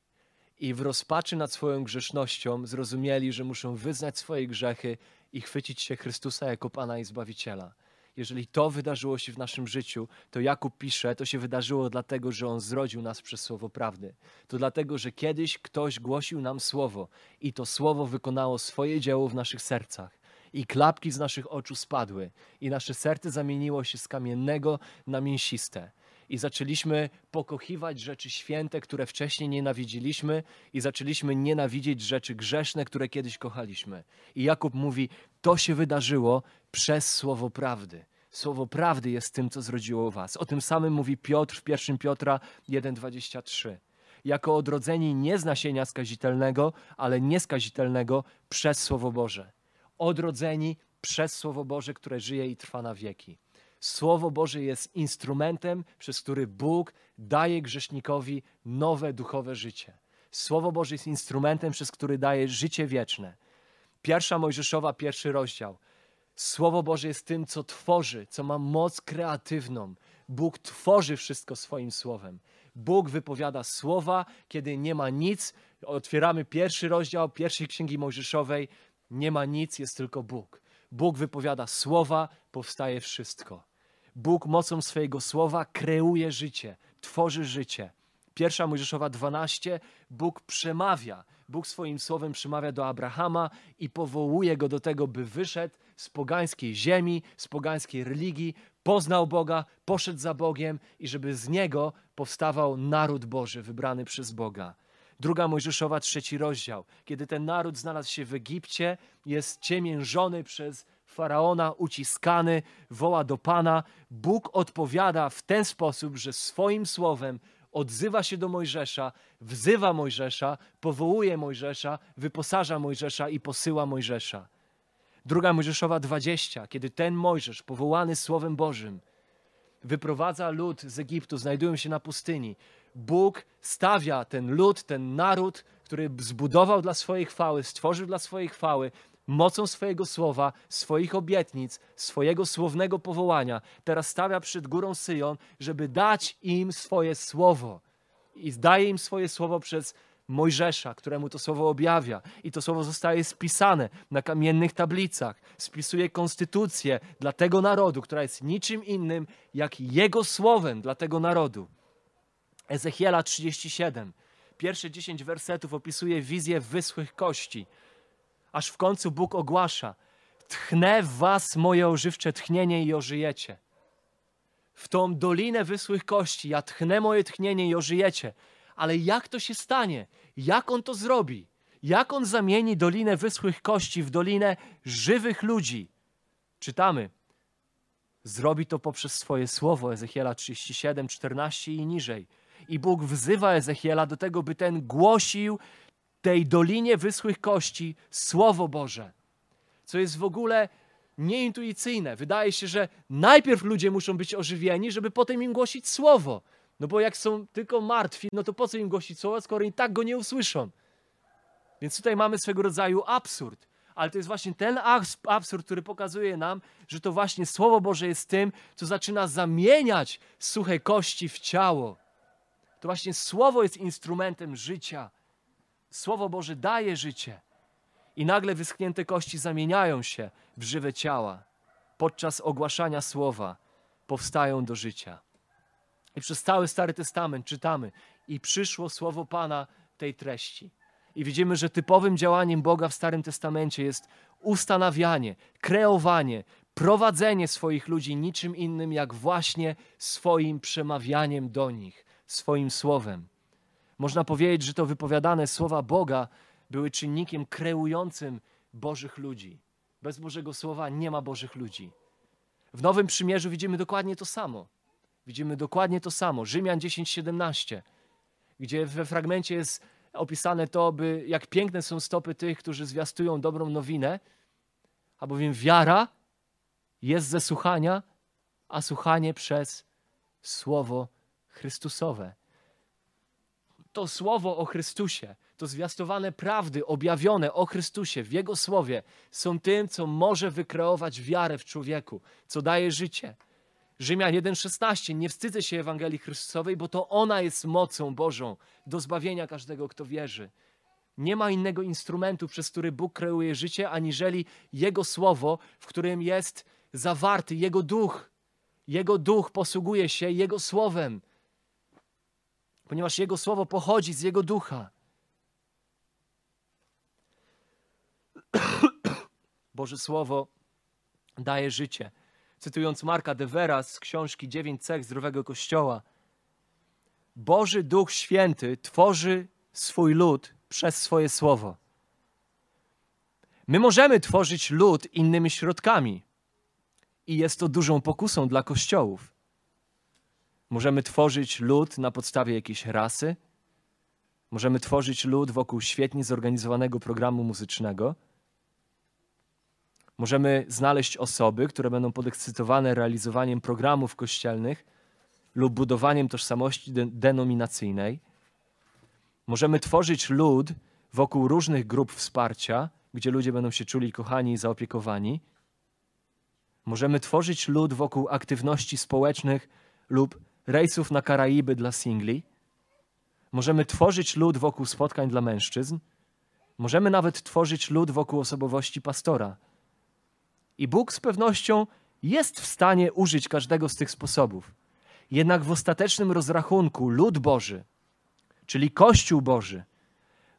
i w rozpaczy nad swoją grzesznością zrozumieli, że muszą wyznać swoje grzechy i chwycić się Chrystusa jako Pana i Zbawiciela. Jeżeli to wydarzyło się w naszym życiu, to Jakub pisze, to się wydarzyło dlatego, że On zrodził nas przez słowo prawdy. To dlatego, że kiedyś ktoś głosił nam słowo i to słowo wykonało swoje dzieło w naszych sercach. I klapki z naszych oczu spadły, i nasze serce zamieniło się z kamiennego na mięsiste i zaczęliśmy pokochiwać rzeczy święte, które wcześniej nienawidziliśmy, i zaczęliśmy nienawidzieć rzeczy grzeszne, które kiedyś kochaliśmy. I Jakub mówi: To się wydarzyło przez słowo prawdy. Słowo prawdy jest tym, co zrodziło was. O tym samym mówi Piotr w 1 Piotra 1,23. Jako odrodzeni nie z nasienia skazitelnego, ale nieskazitelnego przez Słowo Boże. Odrodzeni przez Słowo Boże, które żyje i trwa na wieki. Słowo Boże jest instrumentem, przez który Bóg daje grzesznikowi nowe duchowe życie. Słowo Boże jest instrumentem, przez który daje życie wieczne. Pierwsza Mojżeszowa, pierwszy rozdział. Słowo Boże jest tym, co tworzy, co ma moc kreatywną. Bóg tworzy wszystko swoim słowem. Bóg wypowiada słowa, kiedy nie ma nic. Otwieramy pierwszy rozdział pierwszej księgi Mojżeszowej. Nie ma nic, jest tylko Bóg. Bóg wypowiada słowa, powstaje wszystko. Bóg mocą swojego słowa kreuje życie, tworzy życie. Pierwsza Mojżeszowa 12, Bóg przemawia. Bóg swoim słowem przemawia do Abrahama i powołuje go do tego, by wyszedł z pogańskiej ziemi, z pogańskiej religii, poznał Boga, poszedł za Bogiem i żeby z niego powstawał naród Boży wybrany przez Boga. Druga Mojżeszowa, trzeci rozdział. Kiedy ten naród znalazł się w Egipcie, jest ciemiężony przez faraona, uciskany, woła do Pana. Bóg odpowiada w ten sposób, że swoim słowem odzywa się do Mojżesza, wzywa Mojżesza, powołuje Mojżesza, wyposaża Mojżesza i posyła Mojżesza. Druga Mojżeszowa 20, kiedy ten Mojżesz, powołany Słowem Bożym, wyprowadza lud z Egiptu, znajdują się na pustyni. Bóg stawia ten lud, ten naród, który zbudował dla swojej chwały, stworzył dla swojej chwały, mocą swojego słowa, swoich obietnic, swojego słownego powołania, teraz stawia przed górą Syjon, żeby dać im swoje słowo. I daje im swoje słowo przez Mojżesza, któremu to słowo objawia. I to słowo zostaje spisane na kamiennych tablicach. Spisuje konstytucję dla tego narodu, która jest niczym innym jak jego słowem dla tego narodu. Ezechiela 37. Pierwsze 10 wersetów opisuje wizję wyschłych kości aż w końcu Bóg ogłasza: Tchnę w was moje ożywcze tchnienie i ożyjecie. W tą dolinę wysłych kości ja tchnę moje tchnienie i ożyjecie. Ale jak to się stanie? Jak on to zrobi? Jak on zamieni dolinę wyschłych kości w dolinę żywych ludzi? Czytamy. Zrobi to poprzez swoje słowo, Ezechiela 37, 14 i niżej. I Bóg wzywa Ezechiela do tego, by ten głosił tej dolinie wyschłych kości Słowo Boże. Co jest w ogóle nieintuicyjne. Wydaje się, że najpierw ludzie muszą być ożywieni, żeby potem im głosić Słowo. No bo jak są tylko martwi, no to po co im głosić Słowo, skoro i tak go nie usłyszą? Więc tutaj mamy swego rodzaju absurd. Ale to jest właśnie ten absurd, który pokazuje nam, że to właśnie Słowo Boże jest tym, co zaczyna zamieniać suche kości w ciało. To właśnie Słowo jest instrumentem życia. Słowo Boże daje życie. I nagle wyschnięte kości zamieniają się w żywe ciała. Podczas ogłaszania Słowa powstają do życia. I przez cały Stary Testament czytamy i przyszło Słowo Pana tej treści. I widzimy, że typowym działaniem Boga w Starym Testamencie jest ustanawianie, kreowanie, prowadzenie swoich ludzi niczym innym, jak właśnie swoim przemawianiem do nich, swoim słowem. Można powiedzieć, że to wypowiadane słowa Boga były czynnikiem kreującym Bożych ludzi. Bez Bożego Słowa nie ma Bożych ludzi. W Nowym Przymierzu widzimy dokładnie to samo. Widzimy dokładnie to samo. Rzymian 10:17, gdzie we fragmencie jest opisane to, by jak piękne są stopy tych, którzy zwiastują dobrą nowinę, albowiem wiara jest ze słuchania, a słuchanie przez Słowo Chrystusowe. To Słowo o Chrystusie, to zwiastowane prawdy objawione o Chrystusie w Jego Słowie są tym, co może wykreować wiarę w człowieku, co daje życie. Rzymian 1,16. Nie wstydzę się Ewangelii Chrystusowej, bo to ona jest mocą Bożą do zbawienia każdego, kto wierzy. Nie ma innego instrumentu, przez który Bóg kreuje życie, aniżeli Jego Słowo, w którym jest zawarty Jego Duch. Jego Duch posługuje się Jego Słowem, ponieważ Jego Słowo pochodzi z Jego Ducha. (clears throat) Boże Słowo daje życie cytując Marka Devera z książki Dziewięć cech zdrowego kościoła. Boży Duch Święty tworzy swój lud przez swoje słowo. My możemy tworzyć lud innymi środkami i jest to dużą pokusą dla kościołów. Możemy tworzyć lud na podstawie jakiejś rasy, możemy tworzyć lud wokół świetnie zorganizowanego programu muzycznego Możemy znaleźć osoby, które będą podekscytowane realizowaniem programów kościelnych lub budowaniem tożsamości de denominacyjnej. Możemy tworzyć lud wokół różnych grup wsparcia, gdzie ludzie będą się czuli kochani i zaopiekowani. Możemy tworzyć lud wokół aktywności społecznych lub rejsów na Karaiby dla singli. Możemy tworzyć lud wokół spotkań dla mężczyzn. Możemy nawet tworzyć lud wokół osobowości pastora – i Bóg z pewnością jest w stanie użyć każdego z tych sposobów. Jednak w ostatecznym rozrachunku lud Boży, czyli Kościół Boży,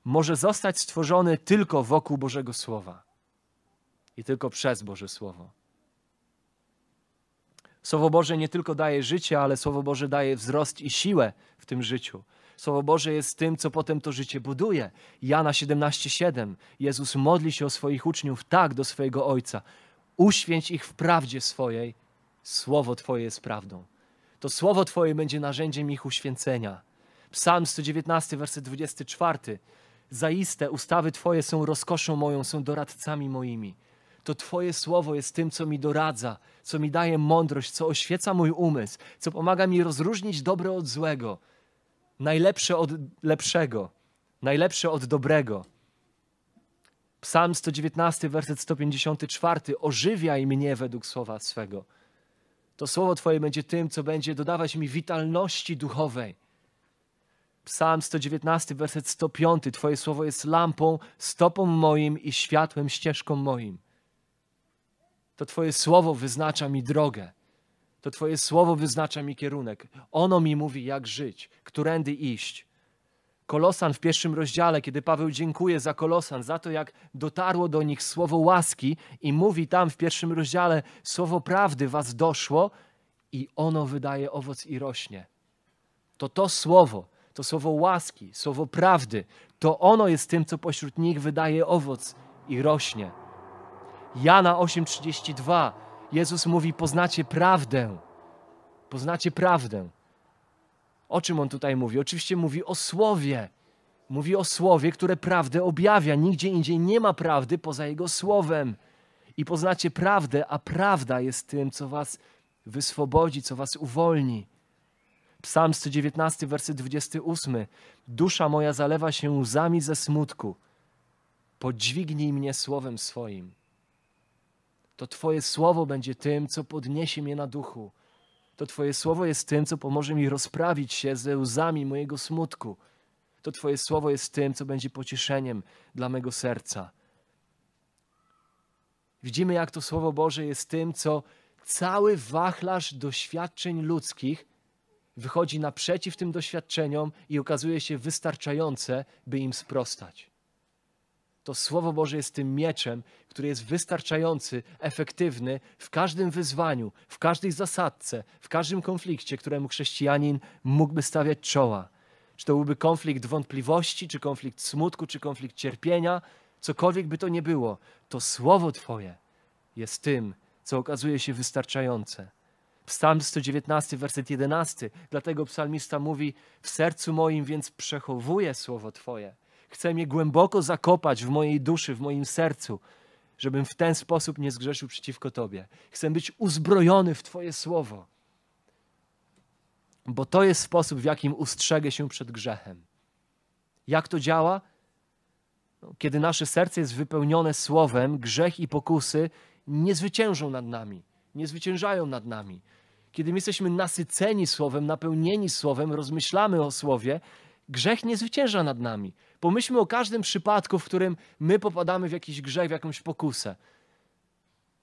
może zostać stworzony tylko wokół Bożego Słowa i tylko przez Boże Słowo. Słowo Boże nie tylko daje życie, ale Słowo Boże daje wzrost i siłę w tym życiu. Słowo Boże jest tym, co potem to życie buduje. Jana 17:7. Jezus modli się o swoich uczniów tak do swojego Ojca. Uświęć ich w prawdzie swojej. Słowo Twoje jest prawdą. To Słowo Twoje będzie narzędziem ich uświęcenia. Psalm 119, werset 24. Zaiste ustawy Twoje są rozkoszą moją, są doradcami moimi. To Twoje słowo jest tym, co mi doradza, co mi daje mądrość, co oświeca mój umysł, co pomaga mi rozróżnić dobre od złego, najlepsze od lepszego, najlepsze od dobrego. Psalm 119, werset 154. Ożywiaj mnie według słowa swego. To słowo Twoje będzie tym, co będzie dodawać mi witalności duchowej. Psalm 119, werset 105. Twoje słowo jest lampą, stopą moim i światłem, ścieżką moim. To Twoje słowo wyznacza mi drogę. To Twoje słowo wyznacza mi kierunek. Ono mi mówi, jak żyć, którędy iść. Kolosan w pierwszym rozdziale, kiedy Paweł dziękuje za Kolosan, za to, jak dotarło do nich słowo łaski i mówi tam w pierwszym rozdziale, słowo prawdy was doszło i ono wydaje owoc i rośnie. To to słowo, to słowo łaski, słowo prawdy, to ono jest tym, co pośród nich wydaje owoc i rośnie. Jana 8:32 Jezus mówi: Poznacie prawdę. Poznacie prawdę. O czym on tutaj mówi? Oczywiście mówi o słowie. Mówi o słowie, które prawdę objawia. Nigdzie indziej nie ma prawdy poza jego słowem. I poznacie prawdę, a prawda jest tym, co was wyswobodzi, co was uwolni. Psalm 119, werset 28. Dusza moja zalewa się łzami ze smutku. Podźwignij mnie słowem swoim. To Twoje słowo będzie tym, co podniesie mnie na duchu. To Twoje słowo jest tym, co pomoże mi rozprawić się ze łzami mojego smutku. To Twoje słowo jest tym, co będzie pocieszeniem dla mego serca. Widzimy, jak to Słowo Boże jest tym, co cały wachlarz doświadczeń ludzkich wychodzi naprzeciw tym doświadczeniom i okazuje się wystarczające, by im sprostać. To Słowo Boże jest tym mieczem, który jest wystarczający, efektywny w każdym wyzwaniu, w każdej zasadce, w każdym konflikcie, któremu chrześcijanin mógłby stawiać czoła. Czy to byłby konflikt wątpliwości, czy konflikt smutku, czy konflikt cierpienia, cokolwiek by to nie było, to Słowo Twoje jest tym, co okazuje się wystarczające. Psalm 119, werset 11. Dlatego psalmista mówi: W sercu moim więc przechowuję słowo Twoje. Chcę je głęboko zakopać w mojej duszy, w moim sercu, żebym w ten sposób nie zgrzeszył przeciwko Tobie. Chcę być uzbrojony w Twoje słowo, bo to jest sposób, w jakim ustrzegę się przed grzechem. Jak to działa? No, kiedy nasze serce jest wypełnione słowem, grzech i pokusy nie zwyciężą nad nami, nie zwyciężają nad nami. Kiedy my jesteśmy nasyceni słowem, napełnieni słowem, rozmyślamy o słowie, grzech nie zwycięża nad nami. Pomyślmy o każdym przypadku, w którym my popadamy w jakiś grzech, w jakąś pokusę.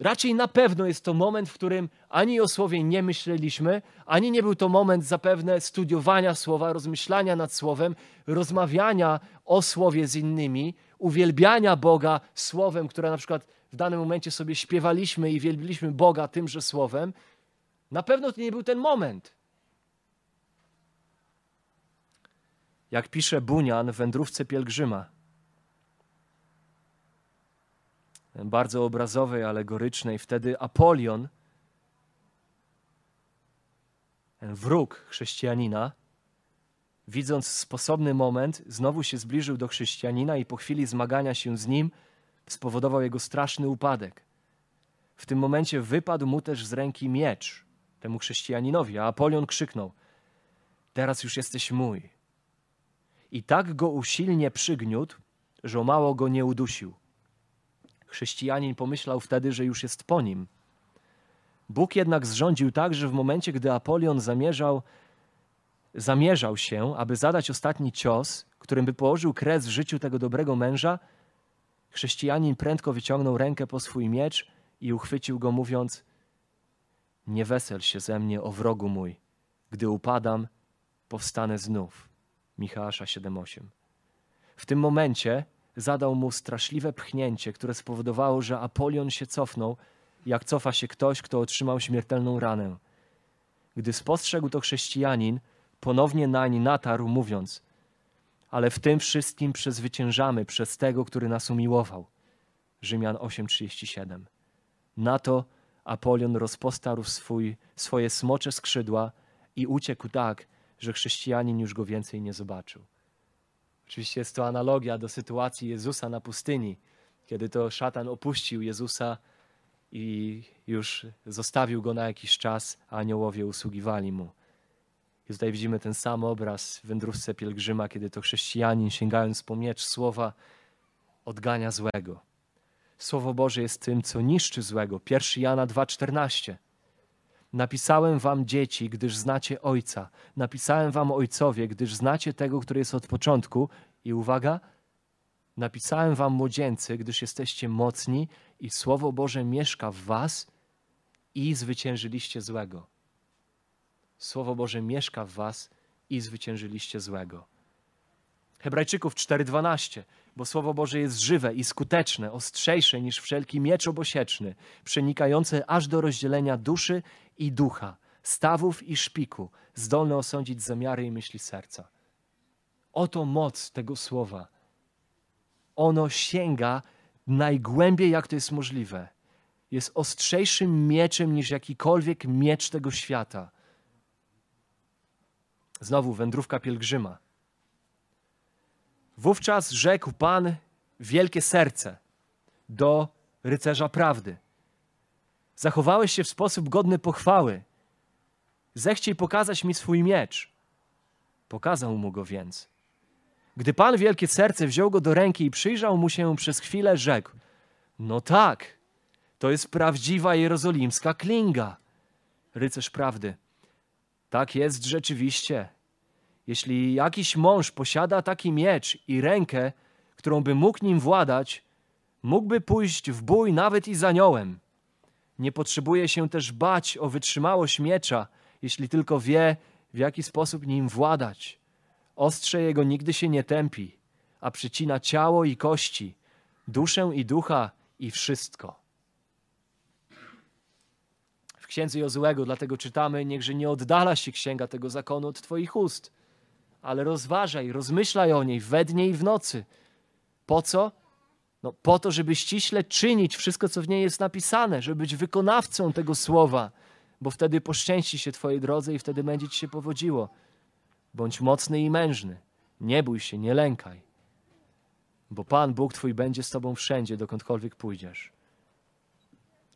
Raczej na pewno jest to moment, w którym ani o słowie nie myśleliśmy, ani nie był to moment zapewne studiowania słowa, rozmyślania nad słowem, rozmawiania o słowie z innymi, uwielbiania Boga słowem, które na przykład w danym momencie sobie śpiewaliśmy i wielbiliśmy Boga tymże słowem. Na pewno to nie był ten moment. Jak pisze Bunian w wędrówce pielgrzyma, bardzo obrazowej, alegorycznej, wtedy Apolion, wróg chrześcijanina, widząc sposobny moment, znowu się zbliżył do chrześcijanina i po chwili zmagania się z nim spowodował jego straszny upadek. W tym momencie wypadł mu też z ręki miecz temu chrześcijaninowi, a Apolion krzyknął: Teraz już jesteś mój. I tak go usilnie przygniótł, że mało go nie udusił. Chrześcijanin pomyślał wtedy, że już jest po nim. Bóg jednak zrządził tak, że w momencie, gdy Apolion zamierzał, zamierzał się, aby zadać ostatni cios, którym by położył kres w życiu tego dobrego męża, chrześcijanin prędko wyciągnął rękę po swój miecz i uchwycił go, mówiąc: Nie wesel się ze mnie, o wrogu mój, gdy upadam, powstanę znów. Michała 7:8. W tym momencie zadał mu straszliwe pchnięcie, które spowodowało, że Apolion się cofnął, jak cofa się ktoś, kto otrzymał śmiertelną ranę. Gdy spostrzegł to chrześcijanin, ponownie nań natarł, mówiąc: Ale w tym wszystkim przezwyciężamy przez tego, który nas umiłował. Rzymian 8:37. Na to Apolion rozpostarł swój, swoje smocze skrzydła i uciekł tak, że chrześcijanin już go więcej nie zobaczył. Oczywiście jest to analogia do sytuacji Jezusa na pustyni, kiedy to szatan opuścił Jezusa i już zostawił go na jakiś czas, a aniołowie usługiwali mu. I tutaj widzimy ten sam obraz w wędrówce pielgrzyma, kiedy to chrześcijanin, sięgając po miecz słowa, odgania złego. Słowo Boże jest tym, co niszczy złego. 1 Jana 2,14. Napisałem wam dzieci, gdyż znacie Ojca. Napisałem wam ojcowie, gdyż znacie tego, który jest od początku. I uwaga, napisałem wam młodzieńcy, gdyż jesteście mocni i Słowo Boże mieszka w was i zwyciężyliście złego. Słowo Boże mieszka w was i zwyciężyliście złego. Hebrajczyków 4:12 bo Słowo Boże jest żywe i skuteczne, ostrzejsze niż wszelki miecz obosieczny, przenikające aż do rozdzielenia duszy i ducha, stawów i szpiku, zdolne osądzić zamiary i myśli serca. Oto moc tego słowa. Ono sięga najgłębiej, jak to jest możliwe. Jest ostrzejszym mieczem niż jakikolwiek miecz tego świata. Znowu wędrówka pielgrzyma. Wówczas rzekł Pan wielkie serce do rycerza prawdy. Zachowałeś się w sposób godny pochwały. Zechciej pokazać mi swój miecz. Pokazał mu go więc. Gdy Pan wielkie serce wziął go do ręki i przyjrzał mu się przez chwilę, rzekł: No tak, to jest prawdziwa jerozolimska klinga. Rycerz prawdy. Tak jest rzeczywiście. Jeśli jakiś mąż posiada taki miecz i rękę, którą by mógł nim władać, mógłby pójść w bój nawet i z aniołem. Nie potrzebuje się też bać o wytrzymałość miecza, jeśli tylko wie, w jaki sposób nim władać. Ostrze jego nigdy się nie tępi, a przycina ciało i kości, duszę i ducha i wszystko. W księdze Jozułego dlatego czytamy: Niechże nie oddala się księga tego zakonu od Twoich ust, ale rozważaj, rozmyślaj o niej we dnie i w nocy. Po co? No, po to, żeby ściśle czynić wszystko, co w niej jest napisane, żeby być wykonawcą tego słowa, bo wtedy poszczęści się Twojej drodze i wtedy będzie Ci się powodziło. Bądź mocny i mężny. Nie bój się, nie lękaj, bo Pan Bóg Twój będzie z Tobą wszędzie, dokądkolwiek pójdziesz.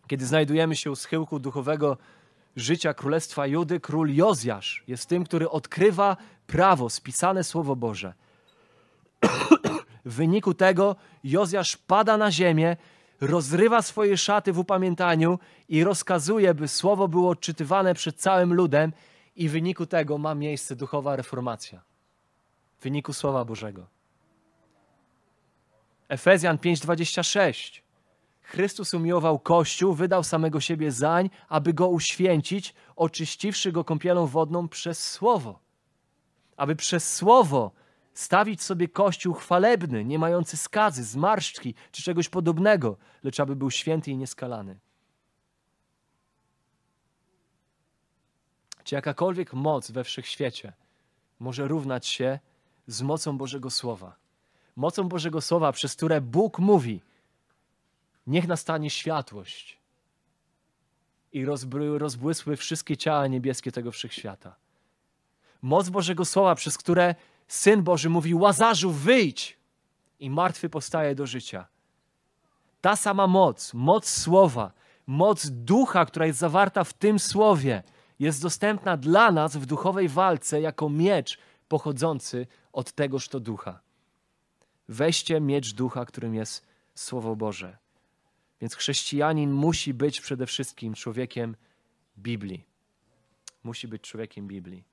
Kiedy znajdujemy się u schyłku duchowego życia Królestwa Judy, król Jozjasz jest tym, który odkrywa prawo, spisane Słowo Boże. W wyniku tego Jozjasz pada na ziemię, rozrywa swoje szaty w upamiętaniu i rozkazuje, by Słowo było odczytywane przed całym ludem i w wyniku tego ma miejsce duchowa reformacja. W wyniku Słowa Bożego. Efezjan 5:26 Chrystus umiłował Kościół, wydał samego siebie zań, aby go uświęcić, oczyściwszy go kąpielą wodną przez Słowo. Aby przez Słowo stawić sobie Kościół chwalebny, nie mający skazy, zmarszczki czy czegoś podobnego, lecz aby był święty i nieskalany. Czy jakakolwiek moc we wszechświecie może równać się z mocą Bożego Słowa? Mocą Bożego Słowa, przez które Bóg mówi – Niech nastanie światłość i rozbłysły wszystkie ciała niebieskie tego wszechświata. Moc Bożego Słowa, przez które Syn Boży mówi: Łazarzu, wyjdź! I martwy powstaje do życia. Ta sama moc, moc Słowa, moc ducha, która jest zawarta w tym Słowie, jest dostępna dla nas w duchowej walce jako miecz pochodzący od tegoż to ducha. Weźcie miecz ducha, którym jest Słowo Boże. Więc chrześcijanin musi być przede wszystkim człowiekiem Biblii. Musi być człowiekiem Biblii.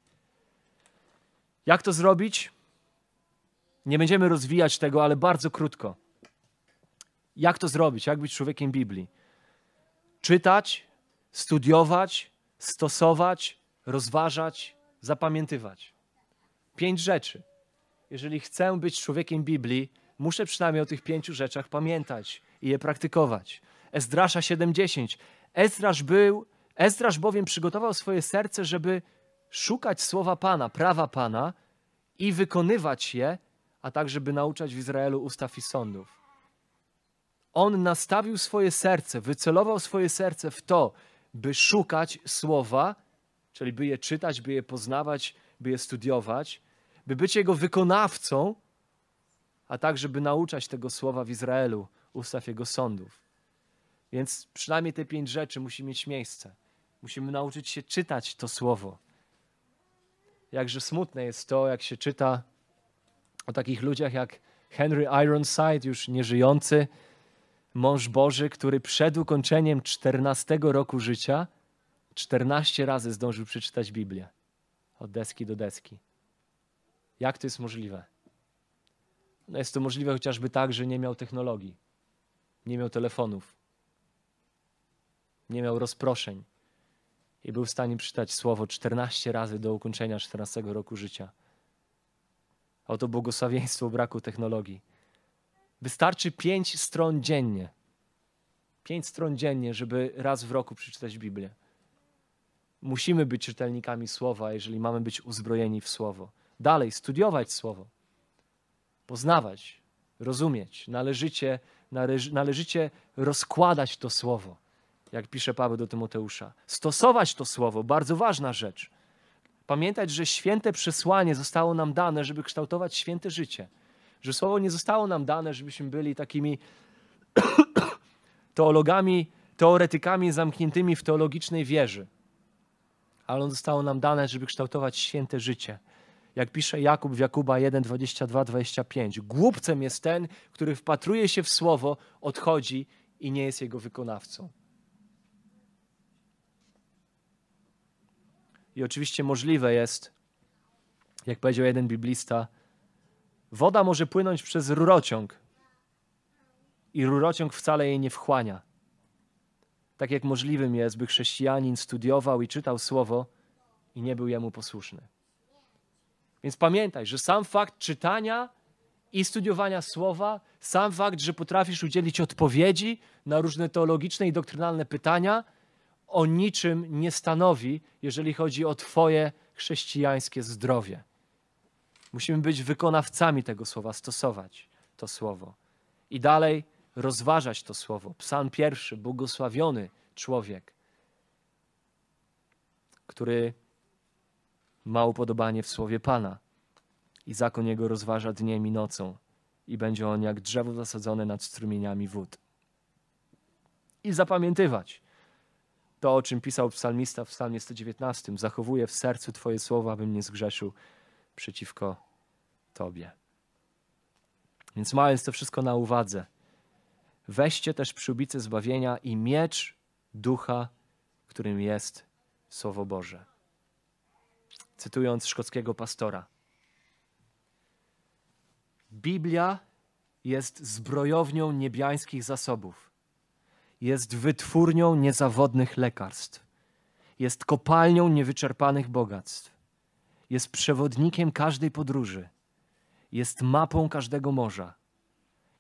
Jak to zrobić? Nie będziemy rozwijać tego, ale bardzo krótko. Jak to zrobić? Jak być człowiekiem Biblii? Czytać, studiować, stosować, rozważać, zapamiętywać. Pięć rzeczy. Jeżeli chcę być człowiekiem Biblii, muszę przynajmniej o tych pięciu rzeczach pamiętać i je praktykować. Ezdrasza 7:10. Ezdrasz był, Ezdrasz bowiem przygotował swoje serce, żeby szukać słowa Pana, prawa Pana i wykonywać je, a tak, żeby nauczać w Izraelu ustaw i sądów. On nastawił swoje serce, wycelował swoje serce w to, by szukać słowa, czyli by je czytać, by je poznawać, by je studiować, by być jego wykonawcą, a tak, żeby nauczać tego słowa w Izraelu, ustaw jego sądów. Więc przynajmniej te pięć rzeczy musi mieć miejsce. Musimy nauczyć się czytać to słowo. Jakże smutne jest to, jak się czyta o takich ludziach jak Henry Ironside, już nieżyjący, mąż Boży, który przed ukończeniem 14 roku życia 14 razy zdążył przeczytać Biblię. Od deski do deski. Jak to jest możliwe? No jest to możliwe chociażby tak, że nie miał technologii, nie miał telefonów, nie miał rozproszeń i był w stanie przeczytać słowo 14 razy do ukończenia 14 roku życia. Oto błogosławieństwo braku technologii. Wystarczy pięć stron dziennie. Pięć stron dziennie, żeby raz w roku przeczytać Biblię. Musimy być czytelnikami słowa, jeżeli mamy być uzbrojeni w słowo. Dalej, studiować słowo. poznawać, rozumieć, należycie, należy, należycie rozkładać to słowo, jak pisze Paweł do Tymoteusza. Stosować to słowo, bardzo ważna rzecz. Pamiętać, że święte przesłanie zostało nam dane, żeby kształtować święte życie. Że słowo nie zostało nam dane, żebyśmy byli takimi (coughs) teologami, teoretykami zamkniętymi w teologicznej wieży. Ale on zostało nam dane, żeby kształtować święte życie. Jak pisze Jakub w Jakuba 1, 22, 25. Głupcem jest ten, który wpatruje się w słowo, odchodzi i nie jest jego wykonawcą. I oczywiście możliwe jest, jak powiedział jeden biblista, woda może płynąć przez rurociąg i rurociąg wcale jej nie wchłania. Tak jak możliwym jest, by chrześcijanin studiował i czytał słowo i nie był jemu posłuszny. Więc pamiętaj, że sam fakt czytania i studiowania słowa, sam fakt, że potrafisz udzielić odpowiedzi na różne teologiczne i doktrynalne pytania, o niczym nie stanowi, jeżeli chodzi o Twoje chrześcijańskie zdrowie. Musimy być wykonawcami tego słowa, stosować to słowo. I dalej rozważać to słowo. Psalm pierwszy, błogosławiony człowiek, który ma upodobanie w słowie Pana i zakon jego rozważa dniem i nocą i będzie on jak drzewo zasadzone nad strumieniami wód. I zapamiętywać to, o czym pisał psalmista w psalmie 119. Zachowuję w sercu Twoje słowa, abym nie zgrzeszył przeciwko Tobie. Więc mając to wszystko na uwadze, weźcie też przyłbicę zbawienia i miecz ducha, którym jest Słowo Boże. Cytując szkockiego pastora. Biblia jest zbrojownią niebiańskich zasobów. Jest wytwórnią niezawodnych lekarstw. Jest kopalnią niewyczerpanych bogactw. Jest przewodnikiem każdej podróży. Jest mapą każdego morza.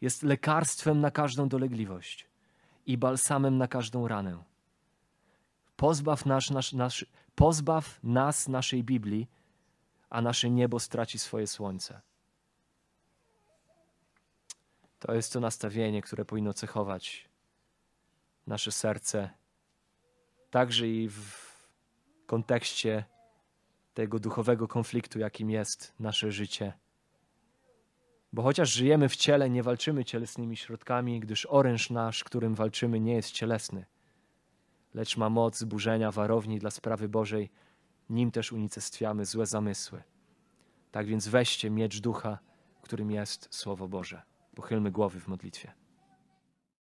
Jest lekarstwem na każdą dolegliwość i balsamem na każdą ranę. Pozbaw, pozbaw nas naszej Biblii, a nasze niebo straci swoje słońce. To jest to nastawienie, które powinno cechować nasze serce, także i w kontekście tego duchowego konfliktu, jakim jest nasze życie. Bo chociaż żyjemy w ciele, nie walczymy cielesnymi środkami, gdyż oręż nasz, którym walczymy, nie jest cielesny, lecz ma moc zburzenia warowni dla sprawy Bożej, nim też unicestwiamy złe zamysły. Tak więc weźcie miecz ducha, którym jest Słowo Boże. Pochylmy głowy w modlitwie.